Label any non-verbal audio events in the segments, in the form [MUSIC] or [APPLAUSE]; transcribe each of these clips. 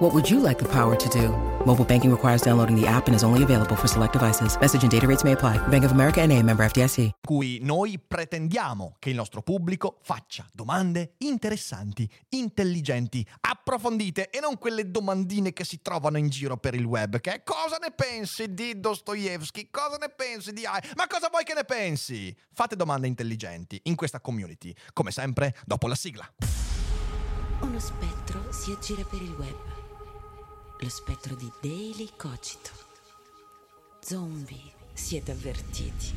What would you like the power to do? Mobile banking requires downloading the app and is only available for select devices. Message and data rates may apply. Bank of America and a member FDIC. cui noi pretendiamo che il nostro pubblico faccia domande interessanti, intelligenti, approfondite e non quelle domandine che si trovano in giro per il web. Che cosa ne pensi di Dostoevsky? Cosa ne pensi di AI? Ma cosa vuoi che ne pensi? Fate domande intelligenti in questa community, come sempre dopo la sigla. Uno spettro si aggira per il web. Lo spettro di Daily Cogito. Zombie, siete avvertiti.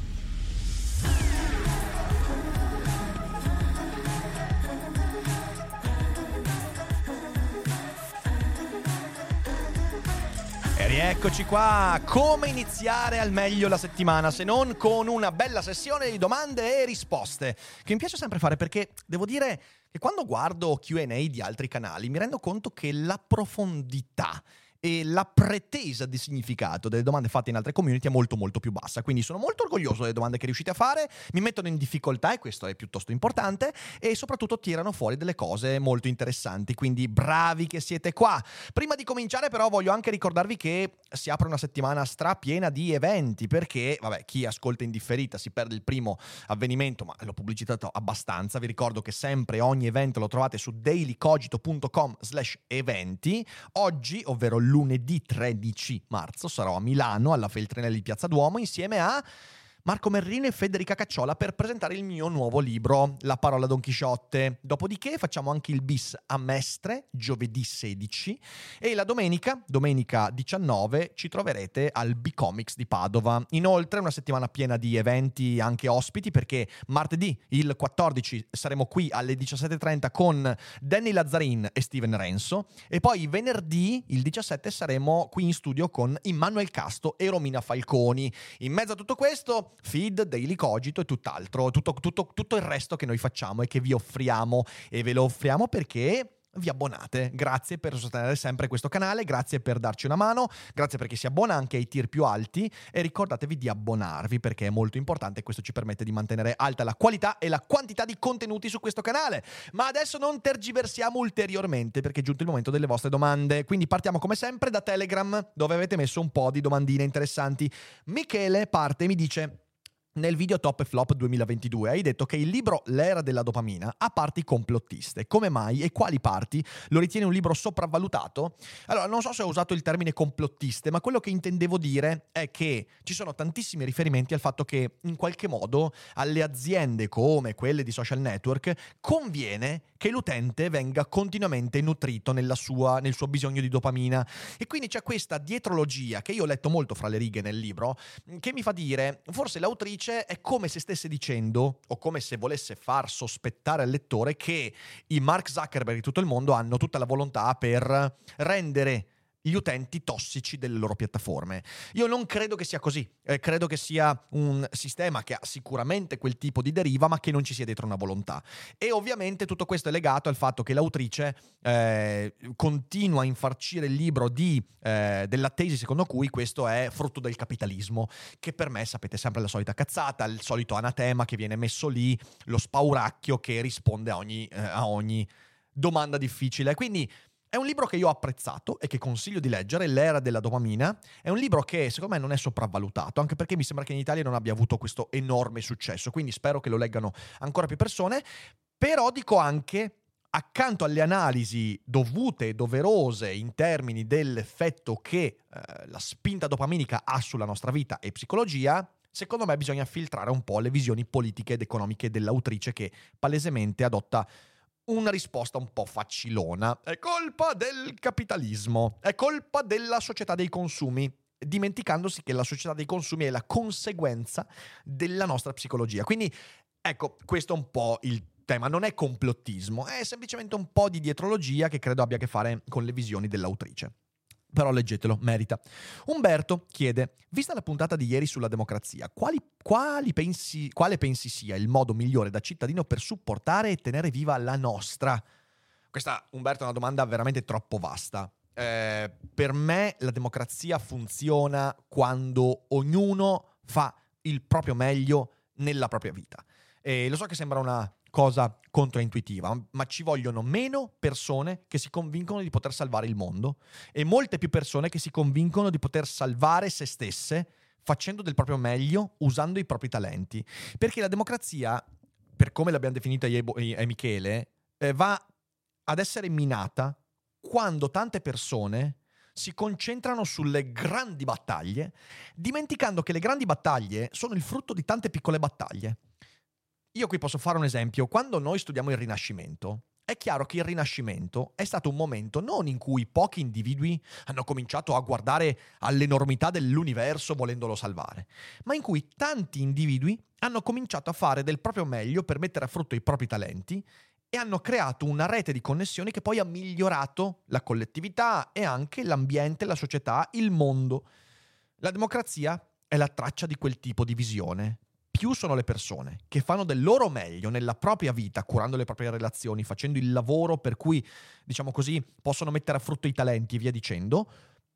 E rieccoci qua, come iniziare al meglio la settimana se non con una bella sessione di domande e risposte, che mi piace sempre fare perché devo dire che quando guardo Q&A di altri canali mi rendo conto che la profondità e la pretesa di significato delle domande fatte in altre community è molto molto più bassa. Quindi sono molto orgoglioso delle domande che riuscite a fare, mi mettono in difficoltà e questo è piuttosto importante e soprattutto tirano fuori delle cose molto interessanti. Quindi bravi che siete qua. Prima di cominciare però voglio anche ricordarvi che si apre una settimana strapiena di eventi perché, vabbè, chi ascolta in differita si perde il primo avvenimento, ma l'ho pubblicitato abbastanza. Vi ricordo che sempre ogni evento lo trovate su dailycogito.com slash eventi. Oggi, ovvero lunedì 13 marzo. Sarò a Milano alla Feltrinelli Piazza Duomo insieme a Marco Merrino e Federica Cacciola per presentare il mio nuovo libro, La parola Don Chisciotte. Dopodiché facciamo anche il bis a Mestre, giovedì 16, e la domenica, domenica 19, ci troverete al B-Comics di Padova. Inoltre una settimana piena di eventi, anche ospiti, perché martedì, il 14, saremo qui alle 17.30 con Danny Lazzarin e Steven Renzo, e poi venerdì, il 17, saremo qui in studio con Immanuel Casto e Romina Falconi. In mezzo a tutto questo feed, daily cogito e tutt'altro, tutto, tutto, tutto il resto che noi facciamo e che vi offriamo e ve lo offriamo perché vi abbonate. Grazie per sostenere sempre questo canale, grazie per darci una mano, grazie perché si abbona anche ai tier più alti e ricordatevi di abbonarvi perché è molto importante e questo ci permette di mantenere alta la qualità e la quantità di contenuti su questo canale. Ma adesso non tergiversiamo ulteriormente perché è giunto il momento delle vostre domande. Quindi partiamo come sempre da Telegram dove avete messo un po' di domandine interessanti. Michele parte e mi dice nel video Top e Flop 2022 hai detto che il libro L'era della dopamina ha parti complottiste. Come mai e quali parti? Lo ritieni un libro sopravvalutato? Allora, non so se ho usato il termine complottiste, ma quello che intendevo dire è che ci sono tantissimi riferimenti al fatto che in qualche modo alle aziende come quelle di social network conviene che l'utente venga continuamente nutrito sua, nel suo bisogno di dopamina. E quindi c'è questa dietrologia che io ho letto molto fra le righe nel libro, che mi fa dire, forse l'autrice è come se stesse dicendo, o come se volesse far sospettare al lettore, che i Mark Zuckerberg di tutto il mondo hanno tutta la volontà per rendere gli utenti tossici delle loro piattaforme. Io non credo che sia così, eh, credo che sia un sistema che ha sicuramente quel tipo di deriva, ma che non ci sia dietro una volontà. E ovviamente tutto questo è legato al fatto che l'autrice eh, continua a infarcire il libro di, eh, della tesi secondo cui questo è frutto del capitalismo, che per me sapete sempre la solita cazzata, il solito anatema che viene messo lì, lo spauracchio che risponde a ogni, eh, a ogni domanda difficile. Quindi è un libro che io ho apprezzato e che consiglio di leggere, L'era della dopamina. È un libro che secondo me non è sopravvalutato, anche perché mi sembra che in Italia non abbia avuto questo enorme successo, quindi spero che lo leggano ancora più persone. Però dico anche, accanto alle analisi dovute e doverose in termini dell'effetto che eh, la spinta dopaminica ha sulla nostra vita e psicologia, secondo me bisogna filtrare un po' le visioni politiche ed economiche dell'autrice che palesemente adotta una risposta un po' facilona. È colpa del capitalismo, è colpa della società dei consumi, dimenticandosi che la società dei consumi è la conseguenza della nostra psicologia. Quindi, ecco, questo è un po' il tema, non è complottismo, è semplicemente un po' di dietrologia che credo abbia a che fare con le visioni dell'autrice. Però leggetelo, merita. Umberto chiede, vista la puntata di ieri sulla democrazia, quali, quali pensi, quale pensi sia il modo migliore da cittadino per supportare e tenere viva la nostra? Questa, Umberto, è una domanda veramente troppo vasta. Eh, per me la democrazia funziona quando ognuno fa il proprio meglio nella propria vita. E lo so che sembra una cosa controintuitiva, ma ci vogliono meno persone che si convincono di poter salvare il mondo e molte più persone che si convincono di poter salvare se stesse facendo del proprio meglio, usando i propri talenti. Perché la democrazia, per come l'abbiamo definita io e Michele, eh, va ad essere minata quando tante persone si concentrano sulle grandi battaglie, dimenticando che le grandi battaglie sono il frutto di tante piccole battaglie. Io qui posso fare un esempio. Quando noi studiamo il Rinascimento, è chiaro che il Rinascimento è stato un momento non in cui pochi individui hanno cominciato a guardare all'enormità dell'universo volendolo salvare, ma in cui tanti individui hanno cominciato a fare del proprio meglio per mettere a frutto i propri talenti e hanno creato una rete di connessioni che poi ha migliorato la collettività e anche l'ambiente, la società, il mondo. La democrazia è la traccia di quel tipo di visione più sono le persone che fanno del loro meglio nella propria vita, curando le proprie relazioni, facendo il lavoro per cui, diciamo così, possono mettere a frutto i talenti e via dicendo,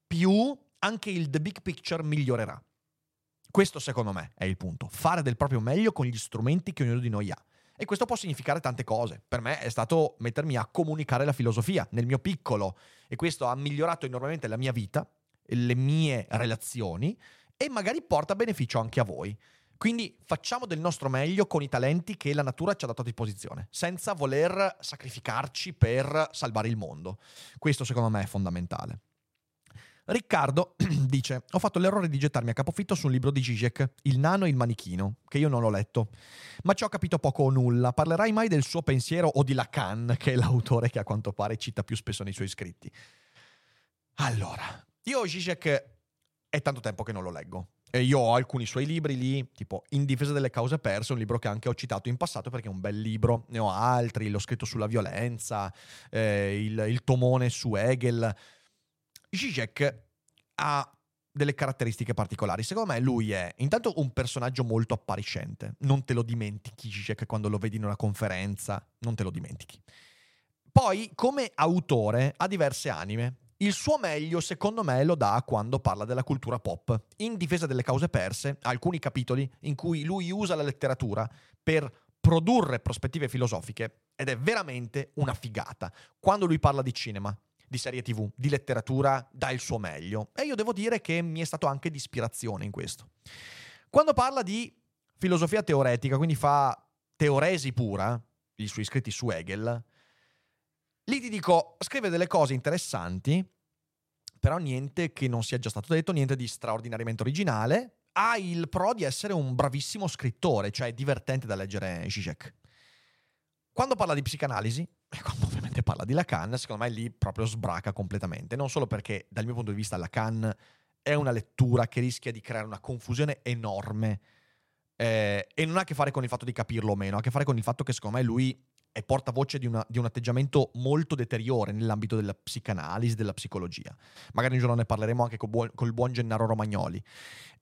più anche il the big picture migliorerà. Questo secondo me è il punto, fare del proprio meglio con gli strumenti che ognuno di noi ha. E questo può significare tante cose. Per me è stato mettermi a comunicare la filosofia nel mio piccolo e questo ha migliorato enormemente la mia vita, le mie relazioni e magari porta beneficio anche a voi. Quindi facciamo del nostro meglio con i talenti che la natura ci ha dato a disposizione, senza voler sacrificarci per salvare il mondo. Questo secondo me è fondamentale. Riccardo [CLEARS THROAT] dice: Ho fatto l'errore di gettarmi a capofitto su un libro di Zizek, Il nano e il manichino, che io non ho letto, ma ci ho capito poco o nulla. Parlerai mai del suo pensiero o di Lacan, che è l'autore che a quanto pare cita più spesso nei suoi scritti? Allora, io Zizek è tanto tempo che non lo leggo. E io ho alcuni suoi libri lì, tipo In difesa delle cause perse, un libro che anche ho citato in passato perché è un bel libro. Ne ho altri, l'ho scritto sulla violenza, eh, il, il, tomone su Hegel. Zizek ha delle caratteristiche particolari. Secondo me lui è intanto un personaggio molto appariscente. Non te lo dimentichi Zizek quando lo vedi in una conferenza, non te lo dimentichi. Poi, come autore, ha diverse anime. Il suo meglio, secondo me, lo dà quando parla della cultura pop. In difesa delle cause perse, alcuni capitoli in cui lui usa la letteratura per produrre prospettive filosofiche ed è veramente una figata. Quando lui parla di cinema, di serie tv, di letteratura, dà il suo meglio. E io devo dire che mi è stato anche di ispirazione in questo. Quando parla di filosofia teoretica, quindi fa teoresi pura, i suoi scritti su Hegel, Lì ti dico, scrive delle cose interessanti, però niente che non sia già stato detto, niente di straordinariamente originale. Ha il pro di essere un bravissimo scrittore, cioè è divertente da leggere Zizek. Quando parla di psicanalisi, [LAUGHS] e quando ovviamente parla di Lacan, secondo me lì proprio sbraca completamente. Non solo perché dal mio punto di vista Lacan è una lettura che rischia di creare una confusione enorme eh, e non ha a che fare con il fatto di capirlo o meno, ha a che fare con il fatto che secondo me lui è portavoce di, una, di, un atteggiamento molto deteriore nell'ambito della psicanalisi, della psicologia. Magari un giorno ne parleremo anche col buon, col buon Gennaro Romagnoli.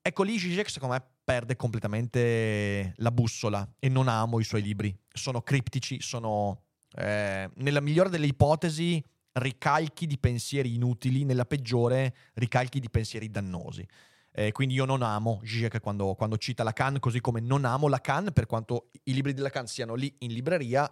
Ecco lì Zizek secondo me perde completamente la bussola e non amo i suoi libri. Sono criptici, sono eh, nella migliore delle ipotesi ricalchi di pensieri inutili, nella peggiore ricalchi di pensieri dannosi. Eh, quindi io non amo Zizek quando, quando cita Lacan, così come non amo Lacan per quanto i libri di Lacan siano lì in libreria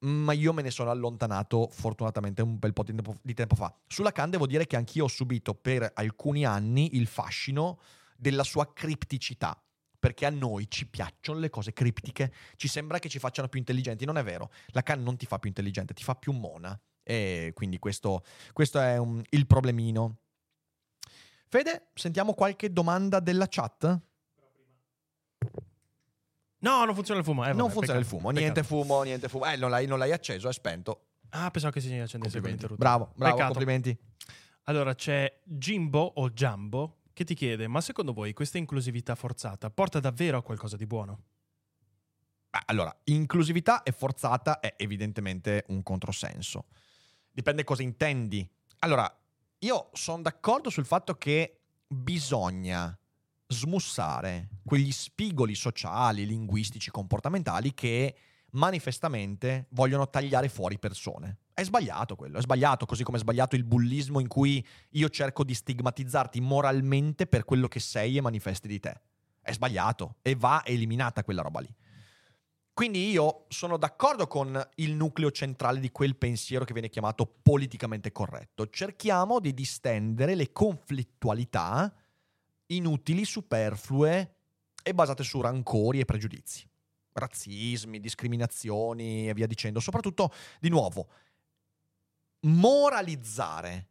ma io me ne sono allontanato fortunatamente un bel po' di tempo, di tempo fa. Sulla Khan devo dire che anch'io ho subito per alcuni anni il fascino della sua cripticità. Perché a noi ci piacciono le cose criptiche, ci sembra che ci facciano più intelligenti. Non è vero, la Khan non ti fa più intelligente, ti fa più mona. E quindi questo, questo è un, il problemino. Fede, sentiamo qualche domanda della chat? No, non funziona il fumo. Eh, vabbè, non funziona peccato, il fumo, niente peccato. fumo, niente fumo. Eh, non l'hai, non l'hai acceso, è spento. Ah, pensavo che si accendesse per interrotto. Bravo, bravo, Peccato. complimenti. Allora c'è Jimbo o Jumbo che ti chiede: Ma secondo voi questa inclusività forzata porta davvero a qualcosa di buono? Ah, Allora, inclusività e forzata è evidentemente un controsenso. Dipende cosa intendi. Allora, io sono d'accordo sul fatto che bisogna smussare quegli spigoli sociali, linguistici, comportamentali che manifestamente vogliono tagliare fuori persone. È sbagliato quello, è sbagliato, così come è sbagliato il bullismo in cui io cerco di stigmatizzarti moralmente per quello che sei e manifesti di te. È sbagliato e va eliminata quella roba lì. Quindi io sono d'accordo con il nucleo centrale di quel pensiero che viene chiamato politicamente corretto. Cerchiamo di distendere le conflittualità inutili, superflue e basate su rancori e pregiudizi. Razzismi, discriminazioni e via dicendo. Soprattutto, di nuovo, moralizzare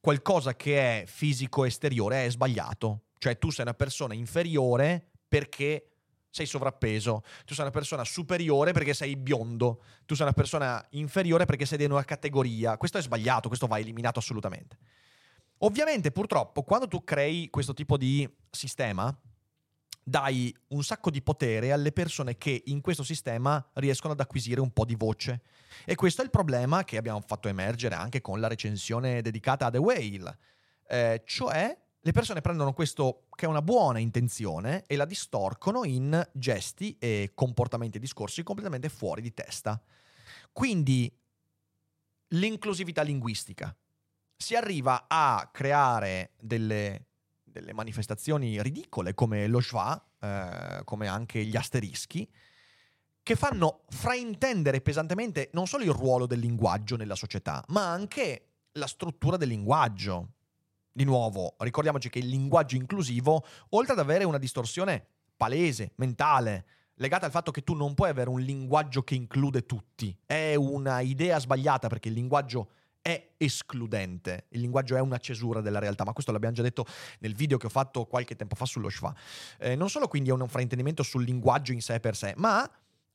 qualcosa che è fisico esteriore è sbagliato. Cioè tu sei una persona inferiore perché sei sovrappeso, tu sei una persona superiore perché sei biondo, tu sei una persona inferiore perché sei di una categoria. Questo è sbagliato, questo va eliminato assolutamente. Ovviamente, purtroppo, quando tu crei questo tipo di sistema, dai un sacco di potere alle persone che in questo sistema riescono ad acquisire un po' di voce. E questo è il problema che abbiamo fatto emergere anche con la recensione dedicata a The Whale. Eh, cioè, le persone prendono questo che è una buona intenzione e la distorcono in gesti e comportamenti e discorsi completamente fuori di testa. Quindi l'inclusività linguistica. Si arriva a creare delle delle manifestazioni ridicole come lo schwa, eh, come anche gli asterischi, che fanno fraintendere pesantemente non solo il ruolo del linguaggio nella società, ma anche la struttura del linguaggio. Di nuovo, ricordiamoci che il linguaggio inclusivo, oltre ad avere una distorsione palese, mentale, legata al fatto che tu non puoi avere un linguaggio che include tutti, è una idea sbagliata perché il linguaggio è escludente. Il linguaggio è una cesura della realtà, ma questo l'abbiamo già detto nel video che ho fatto qualche tempo fa sullo schwa. Eh, non solo quindi è un fraintendimento sul linguaggio in sé per sé, ma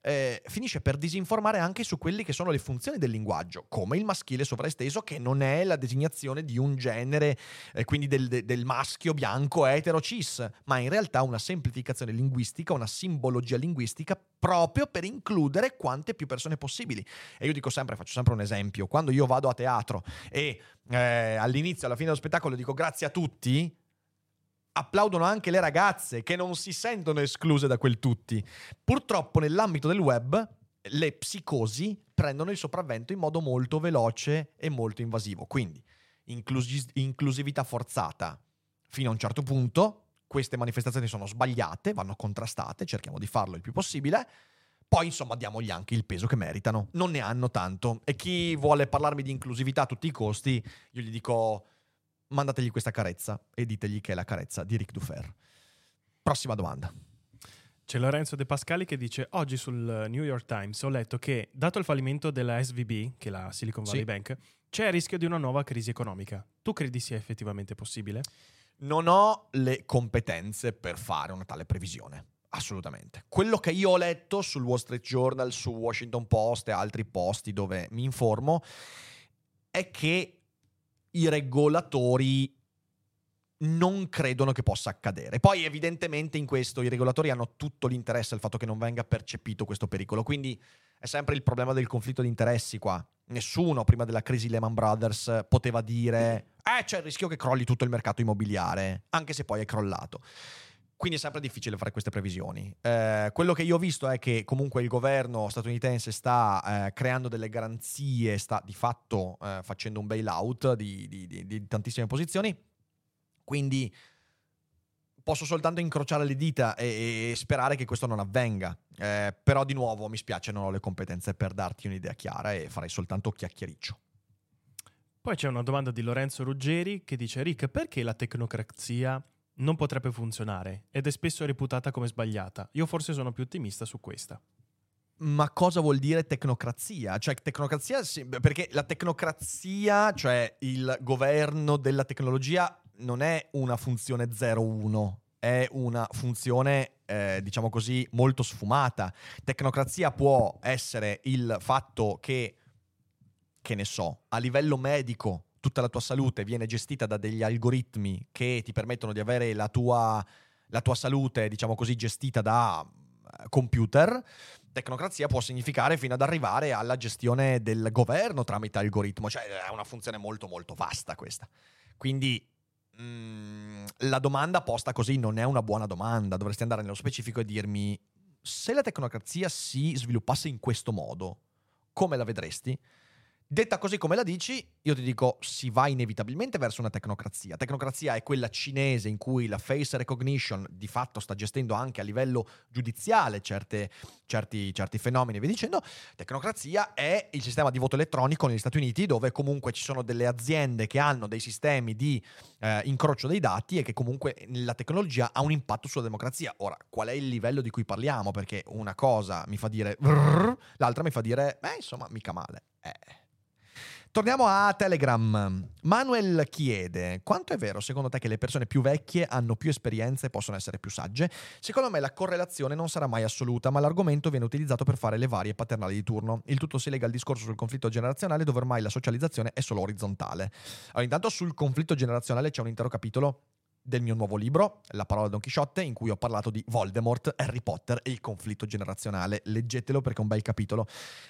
eh, finisce per disinformare anche su quelle che sono le funzioni del linguaggio, come il maschile sovraesteso, che non è la designazione di un genere, eh, quindi del, del, maschio bianco etero cis, ma in realtà una semplificazione linguistica, una simbologia linguistica proprio per includere quante più persone possibili. E io dico sempre, faccio sempre un esempio, quando io vado a teatro e eh, all'inizio, alla fine dello spettacolo dico grazie a tutti, applaudono anche le ragazze che non si sentono escluse da quel tutti. Purtroppo nell'ambito del web le psicosi prendono il sopravvento in modo molto veloce e molto invasivo. Quindi inclusi- inclusività forzata fino a un certo punto, queste manifestazioni sono sbagliate, vanno contrastate, cerchiamo di farlo il più possibile. Poi, insomma, diamogli anche il peso che meritano. Non ne hanno tanto. E chi vuole parlarmi di inclusività a tutti i costi, io gli dico mandategli questa carezza e ditegli che è la carezza di Ric Dufer. Prossima domanda. C'è Lorenzo De Pascali che dice: Oggi sul New York Times ho letto che, dato il fallimento della SVB, che è la Silicon Valley sì. Bank, c'è il rischio di una nuova crisi economica. Tu credi sia effettivamente possibile? Non ho le competenze per fare una tale previsione. Assolutamente. Quello che io ho letto sul Wall Street Journal, su Washington Post e altri posti dove mi informo è che i regolatori non credono che possa accadere. Poi evidentemente in questo i regolatori hanno tutto l'interesse al fatto che non venga percepito questo pericolo, quindi è sempre il problema del conflitto di interessi qua. Nessuno prima della crisi Lehman Brothers poteva dire eh c'è il rischio che crolli tutto il mercato immobiliare, anche se poi è crollato. Quindi è sempre difficile fare queste previsioni. Eh, quello che io ho visto è che comunque il governo statunitense sta eh, creando delle garanzie, sta di fatto eh, facendo un bailout di, di, di, di, tantissime posizioni. Quindi posso soltanto incrociare le dita e, e sperare che questo non avvenga. Eh, però di nuovo mi spiace, non ho le competenze per darti un'idea chiara e farei soltanto chiacchiericcio. Poi c'è una domanda di Lorenzo Ruggeri che dice: Rick, perché la tecnocrazia non potrebbe funzionare ed è spesso reputata come sbagliata. Io forse sono più ottimista su questa. Ma cosa vuol dire tecnocrazia? Cioè, tecnocrazia, perché la tecnocrazia, cioè il governo della tecnologia, non è una funzione 0-1, è una funzione, eh, diciamo così, molto sfumata. Tecnocrazia può essere il fatto che, che ne so, a livello medico tutta la tua salute viene gestita da degli algoritmi che ti permettono di avere la tua, la tua salute, diciamo così, gestita da computer, tecnocrazia può significare fino ad arrivare alla gestione del governo tramite algoritmo, cioè è una funzione molto molto vasta questa. Quindi mh, mm, la domanda posta così non è una buona domanda, dovresti andare nello specifico e dirmi se la tecnocrazia si sviluppasse in questo modo, come la vedresti? Detta così come la dici, io ti dico si va inevitabilmente verso una tecnocrazia. Tecnocrazia è quella cinese in cui la face recognition di fatto sta gestendo anche a livello giudiziale certe, certi, certi, fenomeni via dicendo. Tecnocrazia è il sistema di voto elettronico negli Stati Uniti dove comunque ci sono delle aziende che hanno dei sistemi di eh, incrocio dei dati e che comunque la tecnologia ha un impatto sulla democrazia. Ora, qual è il livello di cui parliamo? Perché una cosa mi fa dire l'altra mi fa dire, beh, insomma, mica male. Eh. Torniamo a Telegram. Manuel chiede: Quanto è vero secondo te che le persone più vecchie hanno più esperienze e possono essere più sagge? Secondo me la correlazione non sarà mai assoluta, ma l'argomento viene utilizzato per fare le varie paternali di turno. Il tutto si lega al discorso sul conflitto generazionale, dove ormai la socializzazione è solo orizzontale. Allora, intanto sul conflitto generazionale c'è un intero capitolo del mio nuovo libro, La parola Don Chisciotte, in cui ho parlato di Voldemort, Harry Potter e il conflitto generazionale. Leggetelo perché è un bel capitolo.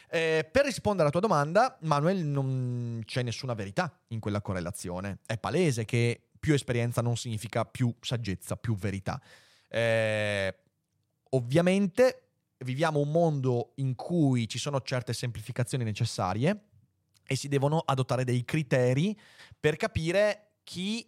Eh, per rispondere alla tua domanda, Manuel, non c'è nessuna verità in quella correlazione. È palese che più esperienza non significa più saggezza, più verità. Eh, ovviamente viviamo un mondo in cui ci sono certe semplificazioni necessarie e si devono adottare dei criteri per capire chi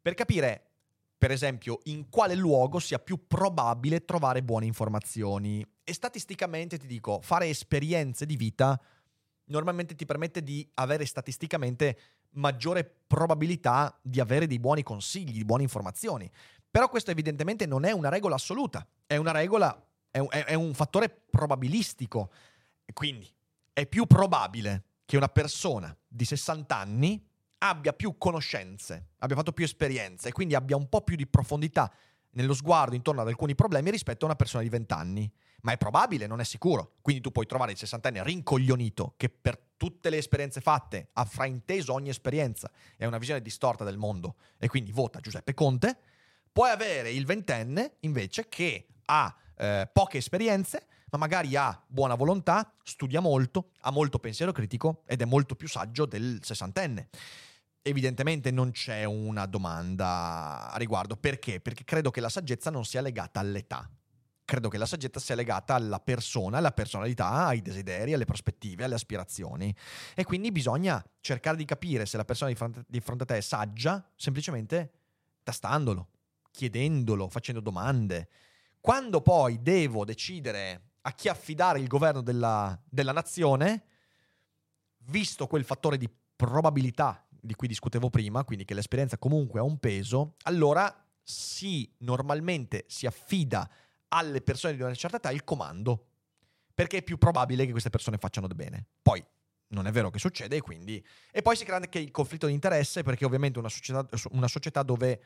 Per capire, per esempio, in quale luogo sia più probabile trovare buone informazioni. E statisticamente ti dico, fare esperienze di vita normalmente ti permette di avere statisticamente maggiore probabilità di avere dei buoni consigli, di buone informazioni. Però questo evidentemente non è una regola assoluta, è una regola, è un, è un fattore probabilistico. Quindi è più probabile che una persona di 60 anni abbia più conoscenze, abbia fatto più esperienze e quindi abbia un po' più di profondità nello sguardo intorno ad alcuni problemi rispetto a una persona di 20 anni. Ma è probabile, non è sicuro. Quindi tu puoi trovare il 60enne rincoglionito che per tutte le esperienze fatte ha frainteso ogni esperienza e ha una visione distorta del mondo e quindi vota Giuseppe Conte. Puoi avere il ventenne invece che ha eh, poche esperienze, ma magari ha buona volontà, studia molto, ha molto pensiero critico ed è molto più saggio del sessantenne. Evidentemente non c'è una domanda a riguardo. Perché? Perché credo che la saggezza non sia legata all'età. Credo che la saggezza sia legata alla persona, alla personalità, ai desideri, alle prospettive, alle aspirazioni. E quindi bisogna cercare di capire se la persona di fronte, di fronte a te è saggia semplicemente tastandolo, chiedendolo, facendo domande. Quando poi devo decidere a chi affidare il governo della, della nazione, visto quel fattore di probabilità di cui discutevo prima, quindi che l'esperienza comunque ha un peso, allora si normalmente si affida alle persone di una certa età il comando, perché è più probabile che queste persone facciano bene. Poi non è vero che succede e quindi... E poi si crea anche il conflitto di interesse perché ovviamente una società, una società dove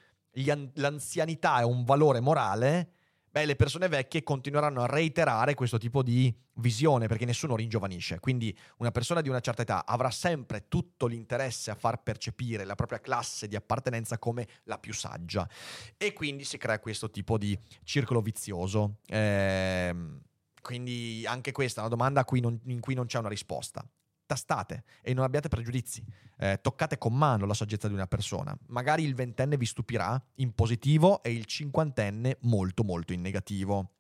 an- l'anzianità è un valore morale, beh, le persone vecchie continueranno a reiterare questo tipo di visione perché nessuno ringiovanisce. Quindi una persona di una certa età avrà sempre tutto l'interesse a far percepire la propria classe di appartenenza come la più saggia. E quindi si crea questo tipo di circolo vizioso. Ehm, quindi anche questa è una domanda in cui non c'è una risposta tastate e non abbiate pregiudizi. Eh, toccate con mano la saggezza di una persona. Magari il ventenne vi stupirà in positivo e il cinquantenne molto molto in negativo.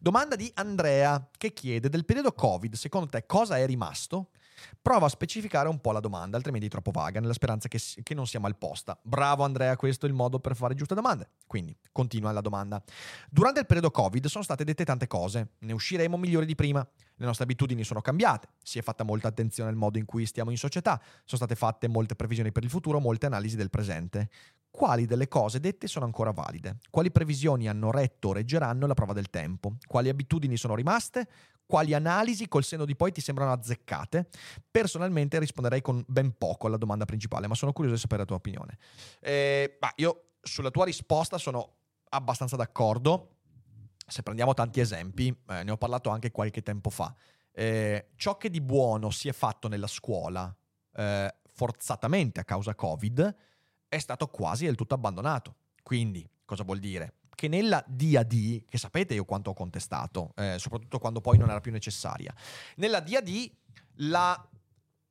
Domanda di Andrea che chiede del periodo Covid, secondo te cosa è rimasto? Prova a specificare un po' la domanda, altrimenti è troppo vaga, nella speranza che, che, non sia mal posta. Bravo Andrea, questo è il modo per fare giuste domande. Quindi, continua la domanda. Durante il periodo Covid sono state dette tante cose, ne usciremo migliori di prima. Le nostre abitudini sono cambiate, si è fatta molta attenzione al modo in cui stiamo in società, sono state fatte molte previsioni per il futuro, molte analisi del presente. quali delle cose dette sono ancora valide, quali previsioni hanno retto o reggeranno la prova del tempo, quali abitudini sono rimaste, quali analisi col senno di poi ti sembrano azzeccate. Personalmente risponderei con ben poco alla domanda principale, ma sono curioso di sapere la tua opinione. Eh, bah, io sulla tua risposta sono abbastanza d'accordo. Se prendiamo tanti esempi, eh, ne ho parlato anche qualche tempo fa. Eh, ciò che di buono si è fatto nella scuola, eh, forzatamente a causa Covid, è stato quasi del tutto abbandonato. Quindi, cosa vuol dire? Che nella DAD, che sapete io quanto ho contestato, eh, soprattutto quando poi non era più necessaria, nella DAD la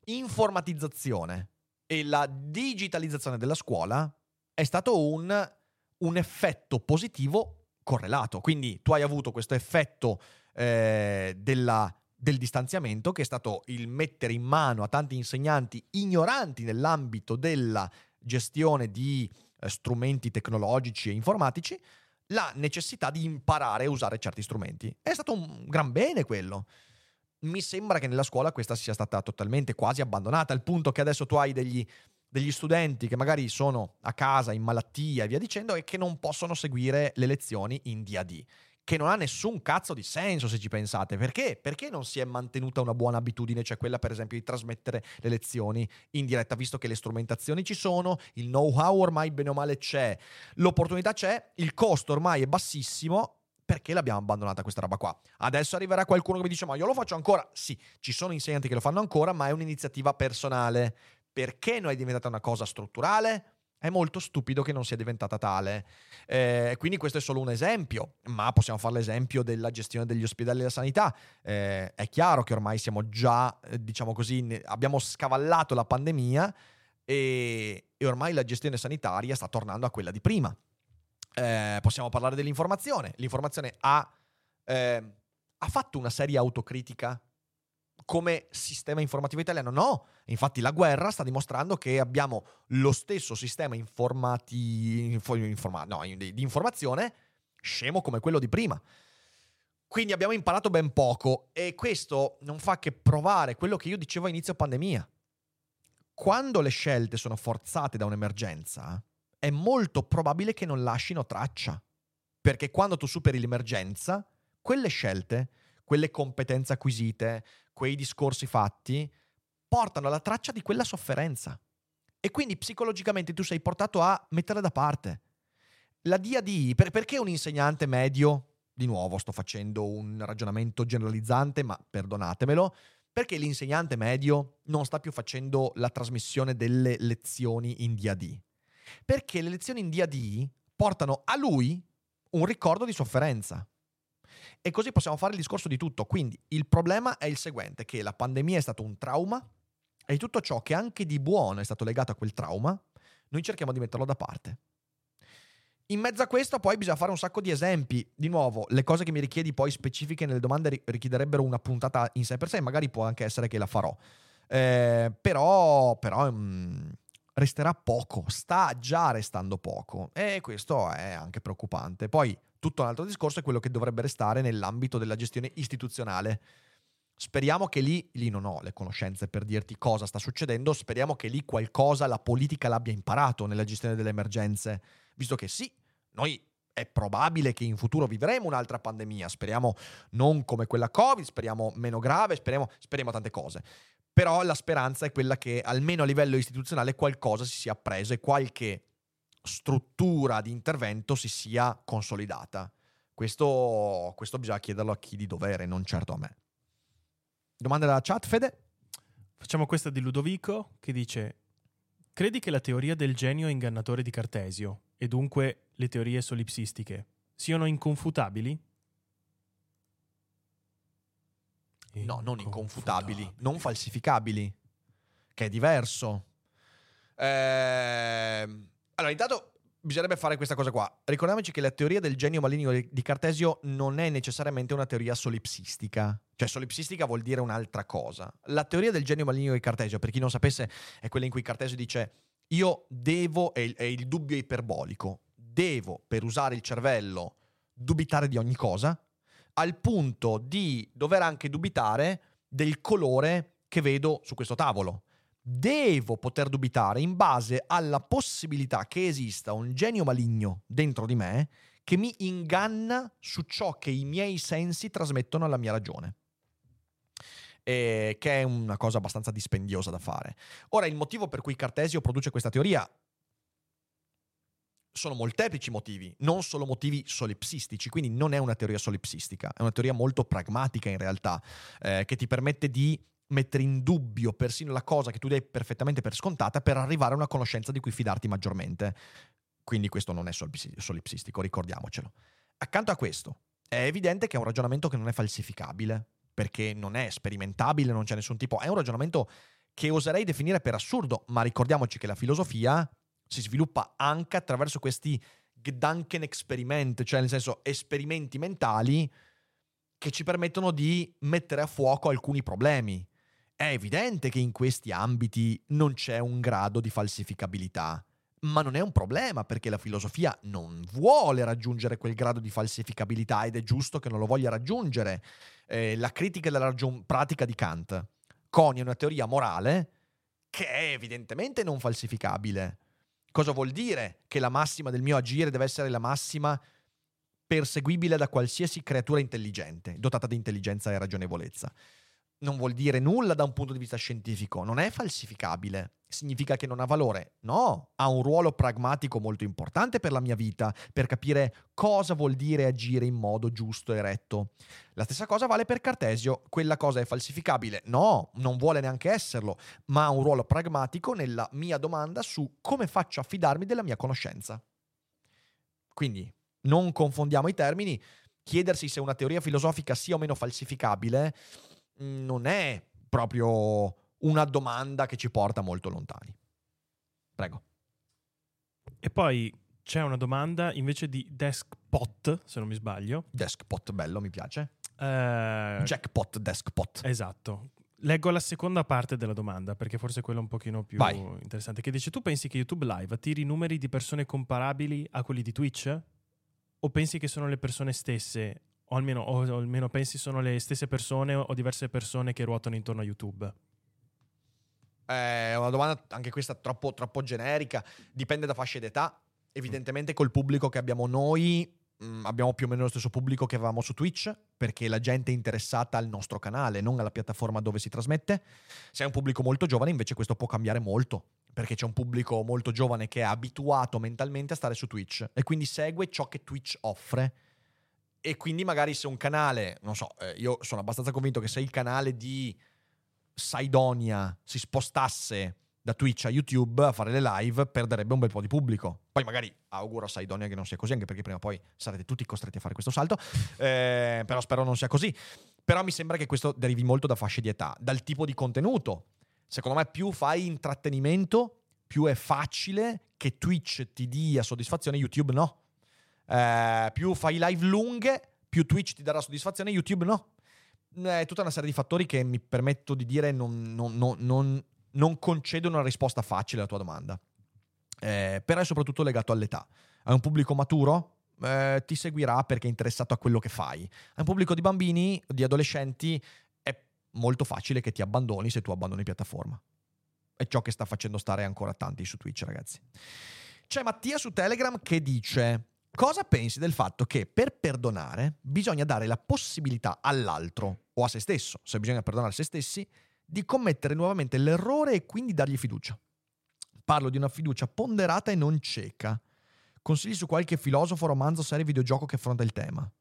informatizzazione e la digitalizzazione della scuola è stato un, un effetto positivo correlato. Quindi tu hai avuto questo effetto eh, della del distanziamento, che è stato il mettere in mano a tanti insegnanti ignoranti nell'ambito della gestione di eh, strumenti tecnologici e informatici, la necessità di imparare a usare certi strumenti. È stato un gran bene quello. Mi sembra che nella scuola questa sia stata totalmente quasi abbandonata, al punto che adesso tu hai degli, degli studenti che magari sono a casa in malattia e via dicendo e che non possono seguire le lezioni in DAD che non ha nessun cazzo di senso se ci pensate. Perché? Perché non si è mantenuta una buona abitudine, cioè quella per esempio di trasmettere le lezioni in diretta, visto che le strumentazioni ci sono, il know-how ormai bene o male c'è, l'opportunità c'è, il costo ormai è bassissimo. Perché l'abbiamo abbandonata questa roba qua? Adesso arriverà qualcuno che mi dice: Ma io lo faccio ancora? Sì, ci sono insegnanti che lo fanno ancora, ma è un'iniziativa personale. Perché non è diventata una cosa strutturale? È molto stupido che non sia diventata tale. Eh, quindi questo è solo un esempio, ma possiamo fare l'esempio della gestione degli ospedali e della sanità. Eh, è chiaro che ormai siamo già, eh, diciamo così, abbiamo scavallato la pandemia e, e, ormai la gestione sanitaria sta tornando a quella di prima. Eh, possiamo parlare dell'informazione. L'informazione ha, eh, ha fatto una seria autocritica come sistema informativo italiano. No, infatti la guerra sta dimostrando che abbiamo lo stesso sistema informati, informa, no, di, di informazione scemo come quello di prima. Quindi abbiamo imparato ben poco e questo non fa che provare quello che io dicevo a inizio pandemia. Quando le scelte sono forzate da un'emergenza, è molto probabile che non lasciino traccia. Perché quando tu superi l'emergenza, quelle scelte, quelle competenze acquisite, quei discorsi fatti portano alla traccia di quella sofferenza. E quindi psicologicamente tu sei portato a metterla da parte. La DAD, per, perché un insegnante medio, di nuovo sto facendo un ragionamento generalizzante, ma perdonatemelo, perché l'insegnante medio non sta più facendo la trasmissione delle lezioni in DAD? Perché le lezioni in DAD portano a lui un ricordo di sofferenza. E così possiamo fare il discorso di tutto. Quindi il problema è il seguente, che la pandemia è stato un trauma e tutto ciò che anche di buono è stato legato a quel trauma, noi cerchiamo di metterlo da parte. In mezzo a questo poi bisogna fare un sacco di esempi. Di nuovo, le cose che mi richiedi poi specifiche nelle domande richiederebbero una puntata in sé per sé, magari può anche essere che la farò. Eh, però, però mh, mm, resterà poco, sta già restando poco e questo è anche preoccupante. Poi tutto un altro discorso è quello che dovrebbe restare nell'ambito della gestione istituzionale. Speriamo che lì, lì non ho le conoscenze per dirti cosa sta succedendo, speriamo che lì qualcosa la politica l'abbia imparato nella gestione delle emergenze, visto che sì, noi è probabile che in futuro vivremo un'altra pandemia, speriamo non come quella Covid, speriamo meno grave, speriamo, speriamo tante cose. Però la speranza è quella che almeno a livello istituzionale qualcosa si sia appreso e qualche struttura di intervento si sia consolidata. Questo, questo bisogna chiederlo a chi di dovere, non certo a me. Domanda dalla chat, Fede? Facciamo questa di Ludovico che dice: Credi che la teoria del genio ingannatore di Cartesio, e dunque le teorie solipsistiche, siano inconfutabili? No, non inconfutabili, non falsificabili, che è diverso. Ehm allora, intanto bisognerebbe fare questa cosa qua. Ricordiamoci che la teoria del genio maligno di Cartesio non è necessariamente una teoria solipsistica. Cioè, solipsistica vuol dire un'altra cosa. La teoria del genio maligno di Cartesio, per chi non sapesse, è quella in cui Cartesio dice io devo, è il, è il dubbio iperbolico, devo, per usare il cervello, dubitare di ogni cosa, al punto di dover anche dubitare del colore che vedo su questo tavolo devo poter dubitare in base alla possibilità che esista un genio maligno dentro di me che mi inganna su ciò che i miei sensi trasmettono alla mia ragione. E che è una cosa abbastanza dispendiosa da fare. Ora, il motivo per cui Cartesio produce questa teoria sono molteplici motivi, non solo motivi solipsistici, quindi non è una teoria solipsistica, è una teoria molto pragmatica in realtà, eh, che ti permette di mettere in dubbio persino la cosa che tu dai perfettamente per scontata per arrivare a una conoscenza di cui fidarti maggiormente. Quindi questo non è solipsistico, ricordiamocelo. Accanto a questo, è evidente che è un ragionamento che non è falsificabile, perché non è sperimentabile, non c'è nessun tipo, è un ragionamento che oserei definire per assurdo, ma ricordiamoci che la filosofia si sviluppa anche attraverso questi Gedanken Experiment, cioè nel senso esperimenti mentali che ci permettono di mettere a fuoco alcuni problemi. È evidente che in questi ambiti non c'è un grado di falsificabilità, ma non è un problema perché la filosofia non vuole raggiungere quel grado di falsificabilità ed è giusto che non lo voglia raggiungere. Eh, la critica della ragion pratica di Kant conia una teoria morale che è evidentemente non falsificabile Cosa vuol dire? Che la massima del mio agire deve essere la massima perseguibile da qualsiasi creatura intelligente, dotata di intelligenza e ragionevolezza. Non vuol dire nulla da un punto di vista scientifico, non è falsificabile significa che non ha valore. No, ha un ruolo pragmatico molto importante per la mia vita, per capire cosa vuol dire agire in modo giusto e retto. La stessa cosa vale per Cartesio, quella cosa è falsificabile. No, non vuole neanche esserlo, ma ha un ruolo pragmatico nella mia domanda su come faccio a fidarmi della mia conoscenza. Quindi non confondiamo i termini, chiedersi se una teoria filosofica sia o meno falsificabile mm, non è proprio una domanda che ci porta molto lontani. Prego. E poi c'è una domanda invece di Deskpot, se non mi sbaglio. Deskpot, bello, mi piace. Eh, Jackpot, Deskpot. Esatto. Leggo la seconda parte della domanda perché forse è quella un pochino più Vai. interessante. Che dice: Tu pensi che YouTube Live attiri numeri di persone comparabili a quelli di Twitch? O pensi che sono le persone stesse? O almeno, o almeno pensi sono le stesse persone o diverse persone che ruotano intorno a YouTube? È una domanda anche questa troppo, troppo generica, dipende da fasce d'età. Evidentemente col pubblico che abbiamo noi mh, mm, abbiamo più o meno lo stesso pubblico che avevamo su Twitch, perché la gente è interessata al nostro canale, non alla piattaforma dove si trasmette. Se è un pubblico molto giovane invece questo può cambiare molto, perché c'è un pubblico molto giovane che è abituato mentalmente a stare su Twitch e quindi segue ciò che Twitch offre. E quindi magari se un canale, non so, eh, io sono abbastanza convinto che se il canale di Saidonia si spostasse da Twitch a YouTube a fare le live, perderebbe un bel po' di pubblico. Poi magari auguro a Saidonia che non sia così, anche perché prima o poi sarete tutti costretti a fare questo salto, eh, però spero non sia così. Però mi sembra che questo derivi molto da fasce di età, dal tipo di contenuto. Secondo me più fai intrattenimento, più è facile che Twitch ti dia soddisfazione, YouTube no. Eh, più fai live lunghe, più Twitch ti darà soddisfazione, YouTube no è tutta una serie di fattori che mi permetto di dire non, non, non, non concedono una risposta facile alla tua domanda. Eh, però è soprattutto legato all'età. Hai un pubblico maturo? Eh, ti seguirà perché è interessato a quello che fai. Hai un pubblico di bambini, di adolescenti, è molto facile che ti abbandoni se tu abbandoni piattaforma. È ciò che sta facendo stare ancora tanti su Twitch, ragazzi. C'è Mattia su Telegram che dice: Cosa pensi del fatto che per perdonare bisogna dare la possibilità all'altro o a se stesso, se bisogna perdonare se stessi, di commettere nuovamente l'errore e quindi dargli fiducia. Parlo di una fiducia ponderata e non cieca. Consigli su qualche filosofo, romanzo, serie, videogioco che affronta il tema?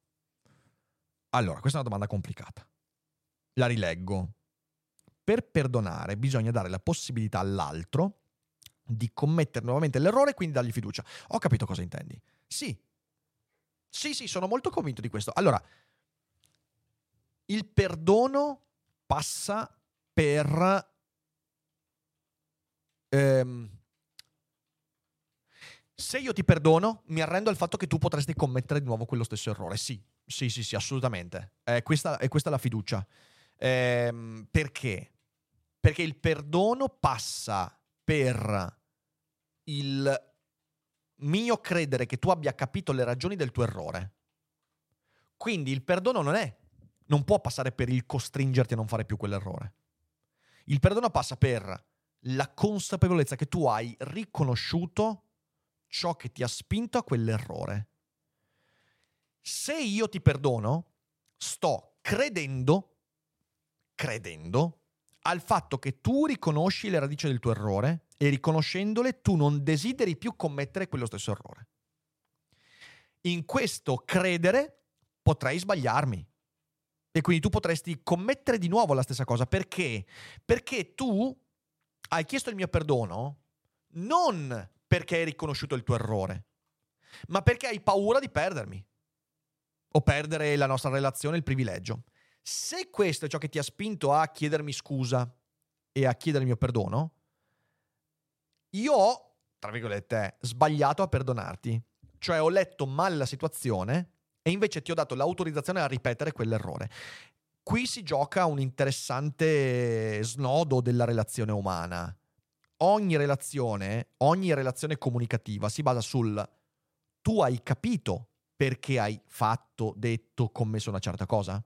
Allora, questa è una domanda complicata. La rileggo. Per perdonare bisogna dare la possibilità all'altro di commettere nuovamente l'errore e quindi dargli fiducia. Ho capito cosa intendi. Sì. Sì, sì, sono molto convinto di questo. Allora, il perdono passa per... Ehm, se io ti perdono, mi arrendo al fatto che tu potresti commettere di nuovo quello stesso errore. Sì, sì, sì, sì, assolutamente. È questa, è questa la fiducia. Ehm, perché? Perché il perdono passa per il mio credere che tu abbia capito le ragioni del tuo errore. Quindi il perdono non è non può passare per il costringerti a non fare più quell'errore. Il perdono passa per la consapevolezza che tu hai riconosciuto ciò che ti ha spinto a quell'errore. Se io ti perdono, sto credendo, credendo al fatto che tu riconosci le radici del tuo errore e riconoscendole tu non desideri più commettere quello stesso errore. In questo credere potrei sbagliarmi. E quindi tu potresti commettere di nuovo la stessa cosa. Perché? Perché tu hai chiesto il mio perdono non perché hai riconosciuto il tuo errore, ma perché hai paura di perdermi o perdere la nostra relazione, il privilegio. Se questo è ciò che ti ha spinto a chiedermi scusa e a chiedere il mio perdono, io ho, tra virgolette, sbagliato a perdonarti. Cioè ho letto male la situazione e invece ti ho dato l'autorizzazione a ripetere quell'errore. Qui si gioca un interessante snodo della relazione umana. Ogni relazione, ogni relazione comunicativa si basa sul tu hai capito perché hai fatto, detto, commesso una certa cosa?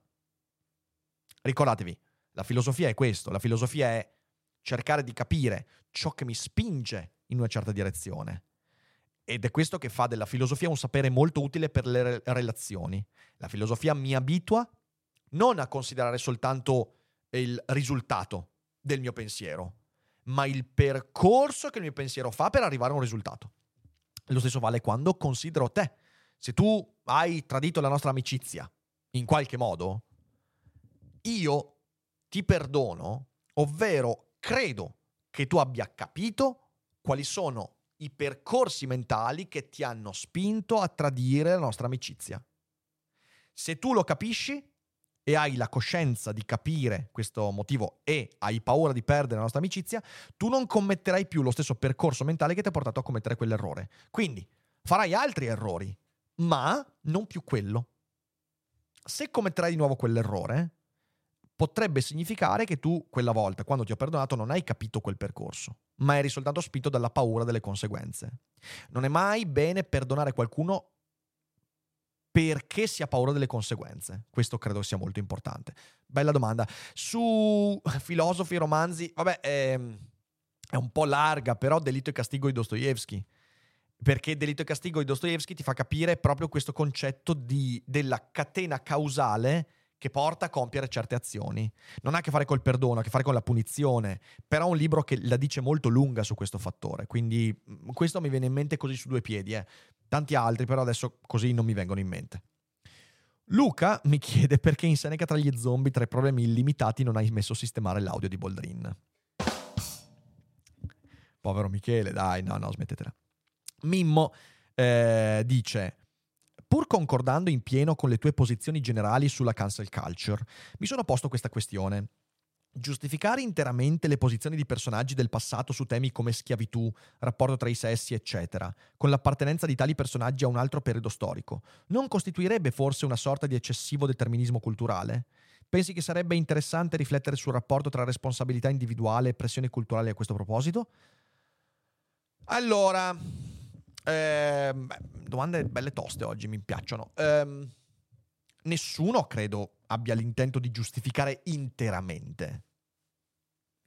Ricordatevi, la filosofia è questo, la filosofia è cercare di capire ciò che mi spinge in una certa direzione. Ed è questo che fa della filosofia un sapere molto utile per le re- relazioni. La filosofia mi abitua non a considerare soltanto il risultato del mio pensiero, ma il percorso che il mio pensiero fa per arrivare a un risultato. Lo stesso vale quando considero te. Se tu hai tradito la nostra amicizia in qualche modo, io ti perdono, ovvero credo che tu abbia capito quali sono i percorsi mentali che ti hanno spinto a tradire la nostra amicizia. Se tu lo capisci, e hai la coscienza di capire questo motivo e hai paura di perdere la nostra amicizia, tu non commetterai più lo stesso percorso mentale che ti ha portato a commettere quell'errore. Quindi farai altri errori, ma non più quello. Se commetterai di nuovo quell'errore, potrebbe significare che tu quella volta, quando ti ho perdonato, non hai capito quel percorso, ma eri soltanto spinto dalla paura delle conseguenze. Non è mai bene perdonare qualcuno perché si ha paura delle conseguenze? Questo credo sia molto importante. Bella domanda. Su [LAUGHS] filosofi, romanzi, vabbè, è, ehm, è un po' larga, però Delitto e Castigo di Dostoevsky. Perché Delitto e Castigo di Dostoevsky ti fa capire proprio questo concetto di, della catena causale che porta a compiere certe azioni. Non ha a che fare col perdono, ha a che fare con la punizione, però è un libro che la dice molto lunga su questo fattore, quindi mm, questo mi viene in mente così su due piedi. Eh. Tanti altri, però adesso così non mi vengono in mente. Luca mi chiede perché in Seneca tra gli zombie tra i problemi illimitati non hai messo a sistemare l'audio di Boldrin. Povero Michele, dai, no, no, smettetela. Mimmo eh, dice, pur concordando in pieno con le tue posizioni generali sulla cancel culture, mi sono posto questa questione. Giustificare interamente le posizioni di personaggi del passato su temi come schiavitù, rapporto tra i sessi, eccetera, con l'appartenenza di tali personaggi a un altro periodo storico, non costituirebbe forse una sorta di eccessivo determinismo culturale? Pensi che sarebbe interessante riflettere sul rapporto tra responsabilità individuale e pressioni culturali a questo proposito? Allora, ehm, domande belle toste oggi, mi piacciono. Ehm, nessuno, credo, abbia l'intento di giustificare interamente.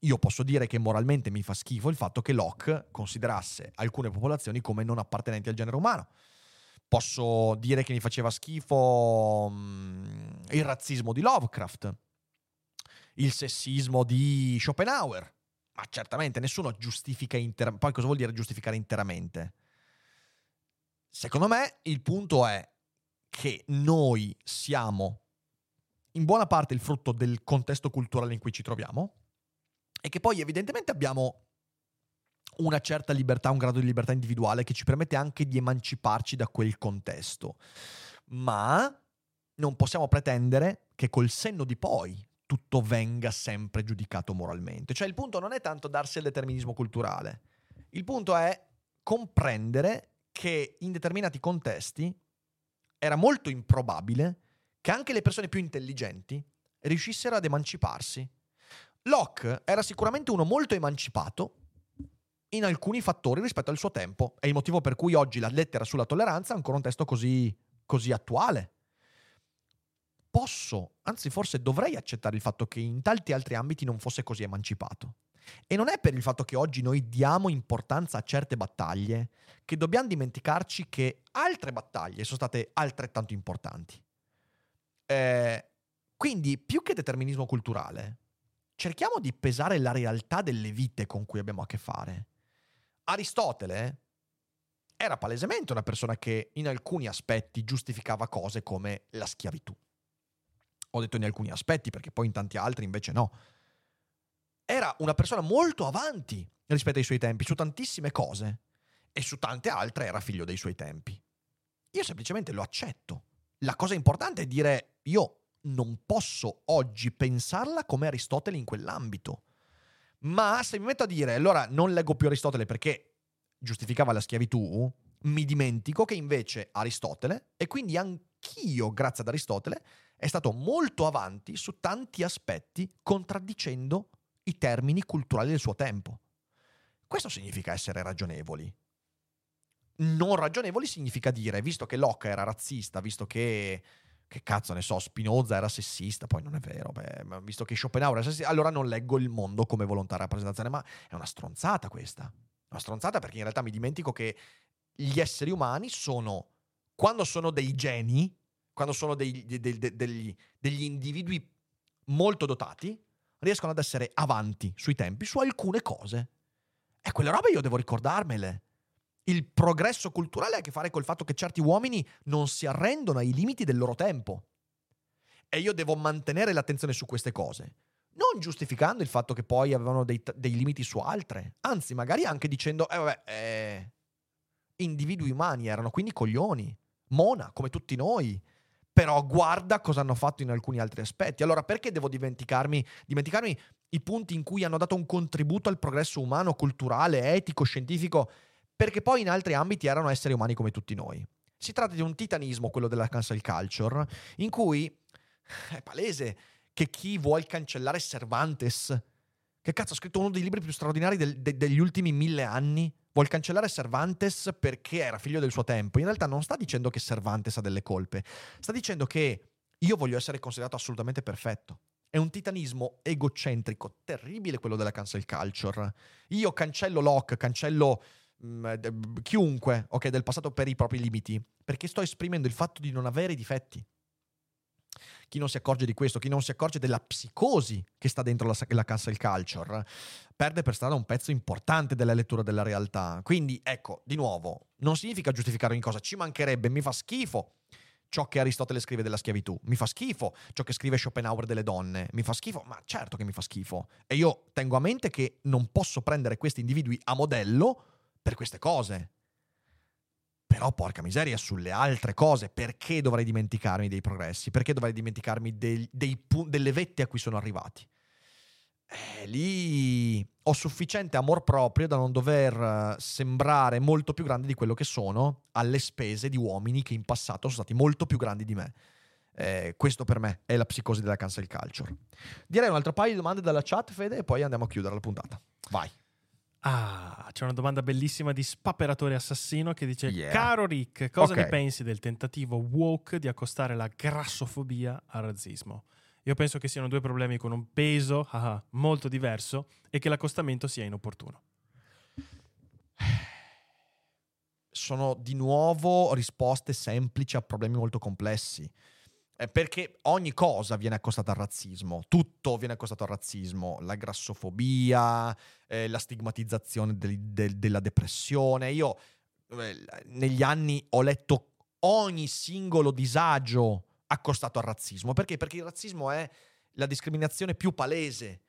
Io posso dire che moralmente mi fa schifo il fatto che Locke considerasse alcune popolazioni come non appartenenti al genere umano. Posso dire che mi faceva schifo um, il razzismo di Lovecraft, il sessismo di Schopenhauer, ma certamente nessuno giustifica interamente. Poi cosa vuol dire giustificare interamente? Secondo me il punto è che noi siamo in buona parte il frutto del contesto culturale in cui ci troviamo e che poi evidentemente abbiamo una certa libertà, un grado di libertà individuale che ci permette anche di emanciparci da quel contesto. Ma non possiamo pretendere che col senno di poi tutto venga sempre giudicato moralmente. Cioè il punto non è tanto darsi al determinismo culturale, il punto è comprendere che in determinati contesti era molto improbabile che anche le persone più intelligenti riuscissero ad emanciparsi. Locke era sicuramente uno molto emancipato in alcuni fattori rispetto al suo tempo. È il motivo per cui oggi la lettera sulla tolleranza è ancora un testo così, così attuale. Posso, anzi forse dovrei accettare il fatto che in tanti altri ambiti non fosse così emancipato. E non è per il fatto che oggi noi diamo importanza a certe battaglie che dobbiamo dimenticarci che altre battaglie sono state altrettanto importanti. Eh, quindi, più che determinismo culturale, cerchiamo di pesare la realtà delle vite con cui abbiamo a che fare. Aristotele era palesemente una persona che in alcuni aspetti giustificava cose come la schiavitù. Ho detto in alcuni aspetti perché poi in tanti altri invece no. Era una persona molto avanti rispetto ai suoi tempi su tantissime cose e su tante altre era figlio dei suoi tempi. Io semplicemente lo accetto. La cosa importante è dire io non posso oggi pensarla come Aristotele in quell'ambito. Ma se mi metto a dire allora non leggo più Aristotele perché giustificava la schiavitù, mi dimentico che invece Aristotele, e quindi anch'io, grazie ad Aristotele, è stato molto avanti su tanti aspetti, contraddicendo i termini culturali del suo tempo. Questo significa essere ragionevoli. Non ragionevoli significa dire, visto che Locke era razzista, visto che che cazzo ne so, Spinoza era sessista, poi non è vero, beh, visto che Schopenhauer era sessista, allora non leggo il mondo come volontà rappresentazione, ma è una stronzata questa. Una stronzata perché in realtà mi dimentico che gli esseri umani sono, quando sono dei geni, quando sono dei, dei, degli, degli individui molto dotati, riescono ad essere avanti sui tempi su alcune cose. E quelle robe io devo ricordarmele il progresso culturale ha a che fare col fatto che certi uomini non si arrendono ai limiti del loro tempo. E io devo mantenere l'attenzione su queste cose. Non giustificando il fatto che poi avevano dei, dei limiti su altre. Anzi, magari anche dicendo, eh vabbè, eh, individui umani erano quindi coglioni. Mona, come tutti noi. Però guarda cosa hanno fatto in alcuni altri aspetti. Allora perché devo dimenticarmi, dimenticarmi i punti in cui hanno dato un contributo al progresso umano, culturale, etico, scientifico perché poi in altri ambiti erano esseri umani come tutti noi. Si tratta di un titanismo, quello della cancel culture, in cui è palese che chi vuole cancellare Cervantes, che cazzo ha scritto uno dei libri più straordinari del, de, degli ultimi mille anni, vuole cancellare Cervantes perché era figlio del suo tempo. In realtà non sta dicendo che Cervantes ha delle colpe, sta dicendo che io voglio essere considerato assolutamente perfetto. È un titanismo egocentrico, terribile quello della cancel culture. Io cancello Locke, cancello mh, mm, chiunque, ok, del passato per i propri limiti, perché sto esprimendo il fatto di non avere difetti. Chi non si accorge di questo, chi non si accorge della psicosi che sta dentro la, la cancel culture, perde per strada un pezzo importante della lettura della realtà. Quindi, ecco, di nuovo, non significa giustificare ogni cosa, ci mancherebbe, mi fa schifo ciò che Aristotele scrive della schiavitù. Mi fa schifo ciò che scrive Schopenhauer delle donne. Mi fa schifo, ma certo che mi fa schifo. E io tengo a mente che non posso prendere questi individui a modello per queste cose. Però, porca miseria, sulle altre cose, perché dovrei dimenticarmi dei progressi? Perché dovrei dimenticarmi dei, dei delle vette a cui sono arrivati? Eh, lì ho sufficiente amor proprio da non dover sembrare molto più grande di quello che sono alle spese di uomini che in passato sono stati molto più grandi di me. Eh, questo per me è la psicosi della cancel culture. Direi un altro paio di domande dalla chat, Fede, e poi andiamo a chiudere la puntata. Vai. Ah, c'è una domanda bellissima di Spaperatore Assassino che dice: Yeah. Caro Rick, cosa Ok. ne pensi del tentativo woke di accostare la grassofobia al razzismo? Io penso che siano due problemi con un peso ah, molto diverso e che l'accostamento sia inopportuno. [SIGHS] sono di nuovo risposte semplici a problemi molto complessi. Eh, Perché ogni cosa viene accostata al razzismo, tutto viene accostato al razzismo, la grassofobia, eh, la stigmatizzazione del- del- della depressione. Io eh, negli anni ho letto ogni singolo disagio accostato al razzismo. Perché? Perché il razzismo è la discriminazione più palese.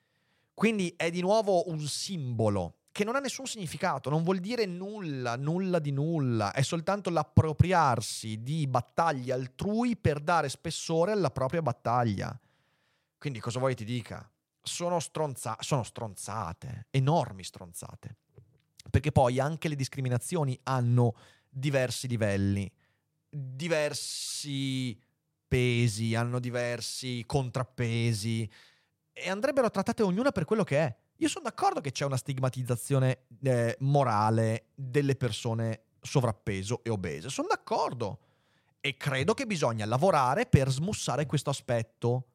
Quindi è di nuovo un simbolo che non ha nessun significato, non vuol dire nulla, nulla di nulla, è soltanto l'appropriarsi di battaglie altrui per dare spessore alla propria battaglia. Quindi cosa vuoi ti dica? Sono, stronza- sono stronzate, enormi stronzate. Perché poi anche le discriminazioni hanno diversi livelli, diversi pesi, hanno diversi contrappesi e andrebbero trattate ognuna per quello che è. Io sono d'accordo che c'è una stigmatizzazione eh, morale delle persone sovrappeso e obese, sono d'accordo. E credo che bisogna lavorare per smussare questo aspetto.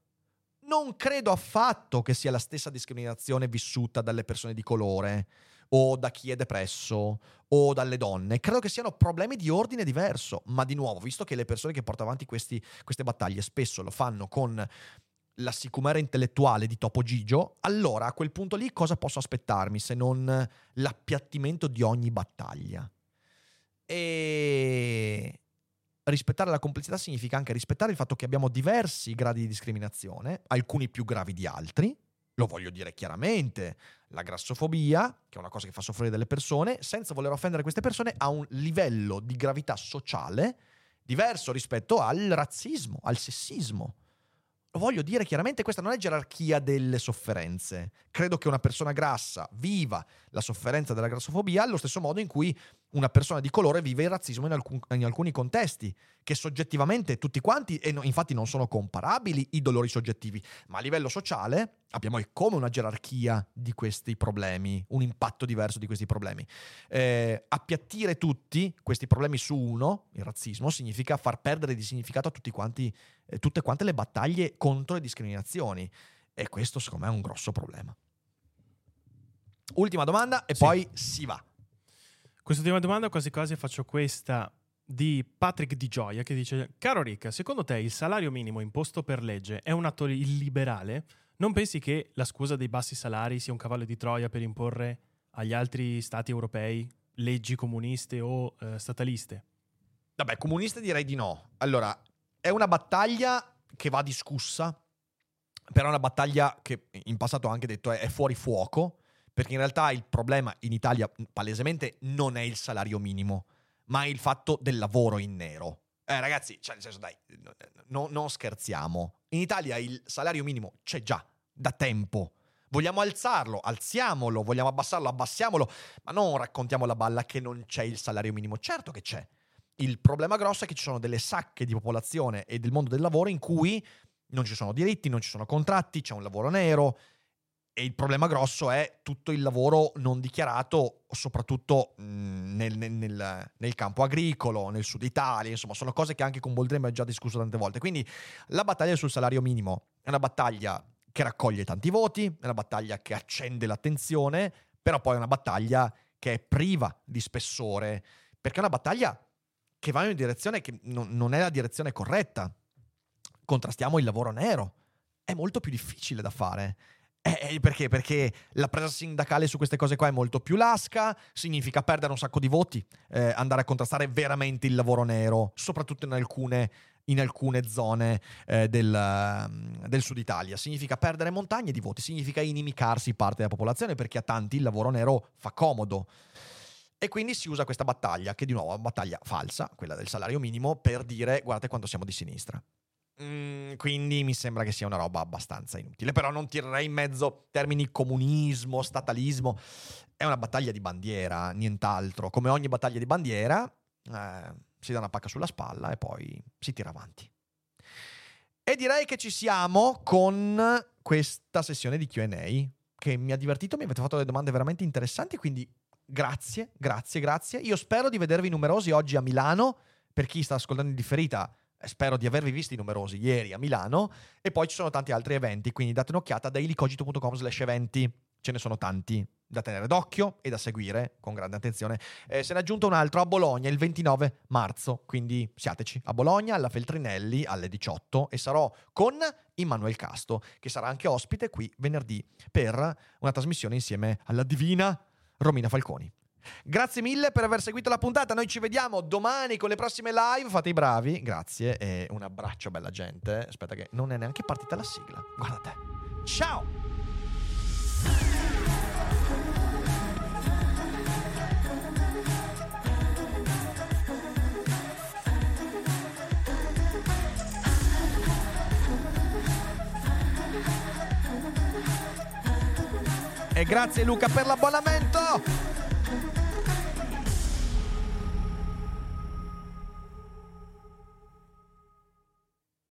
Non credo affatto che sia la stessa discriminazione vissuta dalle persone di colore o da chi è depresso o dalle donne. Credo che siano problemi di ordine diverso, ma di nuovo, visto che le persone che portano avanti questi, queste battaglie spesso lo fanno con la sicumera intellettuale di Topo Gigio, allora a quel punto lì cosa posso aspettarmi se non l'appiattimento di ogni battaglia? E rispettare la complessità significa anche rispettare il fatto che abbiamo diversi gradi di discriminazione, alcuni più gravi di altri, lo voglio dire chiaramente, la grassofobia, che è una cosa che fa soffrire delle persone, senza voler offendere queste persone, ha un livello di gravità sociale diverso rispetto al razzismo, al sessismo. Voglio dire chiaramente, questa non è gerarchia delle sofferenze. Credo che una persona grassa viva la sofferenza della grassofobia allo stesso modo in cui una persona di colore vive il razzismo in, alcun, in alcuni contesti, che soggettivamente tutti quanti, e no, infatti non sono comparabili i dolori soggettivi, ma a livello sociale abbiamo come una gerarchia di questi problemi, un impatto diverso di questi problemi. Eh, appiattire tutti questi problemi su uno, il razzismo, significa far perdere di significato a tutti quanti, eh, tutte quante le battaglie contro le discriminazioni. E questo secondo me è un grosso problema. Ultima domanda e sì. poi si va. Quest'ultima domanda quasi quasi faccio questa di Patrick Di Gioia che dice Caro Rick, secondo te il salario minimo imposto per legge è un atto illiberale? Non pensi che la scusa dei bassi salari sia un cavallo di Troia per imporre agli altri stati europei leggi comuniste o eh, stataliste? Vabbè, comuniste direi di no. Allora, è una battaglia che va discussa, però è una battaglia che in passato ho anche detto è, è fuori fuoco perché in realtà il problema in Italia palesemente non è il salario minimo, ma è il fatto del lavoro in nero. Eh, ragazzi, cioè, nel senso, dai, no, non scherziamo. In Italia il salario minimo c'è già da tempo. Vogliamo alzarlo, alziamolo, vogliamo abbassarlo, abbassiamolo, ma non raccontiamo la balla che non c'è il salario minimo. Certo che c'è. Il problema grosso è che ci sono delle sacche di popolazione e del mondo del lavoro in cui non ci sono diritti, non ci sono contratti, c'è un lavoro nero, e il problema grosso è tutto il lavoro non dichiarato, soprattutto nel, nel, nel, campo agricolo, nel sud Italia, insomma, sono cose che anche con Boldrin abbiamo già discusso tante volte. Quindi la battaglia sul salario minimo è una battaglia che raccoglie tanti voti, è una battaglia che accende l'attenzione, però poi è una battaglia che è priva di spessore, perché è una battaglia che va in una direzione che non, non è la direzione corretta. Contrastiamo il lavoro nero. È molto più difficile da fare eh, eh, perché? Perché la presa sindacale su queste cose qua è molto più lasca, significa perdere un sacco di voti, eh, andare a contrastare veramente il lavoro nero, soprattutto in alcune, in alcune zone eh, del, mm, del, sud Italia. Significa perdere montagne di voti, significa inimicarsi parte della popolazione perché a tanti il lavoro nero fa comodo. E quindi si usa questa battaglia, che di nuovo è una battaglia falsa, quella del salario minimo, per dire guardate quanto siamo di sinistra. Mm, quindi mi sembra che sia una roba abbastanza inutile. Però non tirerei in mezzo termini comunismo, statalismo. È una battaglia di bandiera, nient'altro. Come ogni battaglia di bandiera, eh, si dà una pacca sulla spalla e poi si tira avanti. E direi che ci siamo con questa sessione di QA che mi ha divertito, mi avete fatto delle domande veramente interessanti, quindi grazie, grazie, grazie. Io spero di vedervi numerosi oggi a Milano. Per chi sta ascoltando in differita, Spero di avervi visti numerosi ieri a Milano e poi ci sono tanti altri eventi, quindi date un'occhiata a dailycogito.com slash eventi. Ce ne sono tanti da tenere d'occhio e da seguire con grande attenzione. Eh, se ne è aggiunto un altro a Bologna il 29 marzo, quindi siateci a Bologna, alla Feltrinelli alle 18 e sarò con Immanuel Casto, che sarà anche ospite qui venerdì per una trasmissione insieme alla divina Romina Falconi. Grazie mille per aver seguito la puntata. Noi ci vediamo domani con le prossime live. Fate i bravi. Grazie e un abbraccio, bella gente. Aspetta, che non è neanche partita la sigla. Guarda te. Ciao! E grazie Luca per l'abbonamento!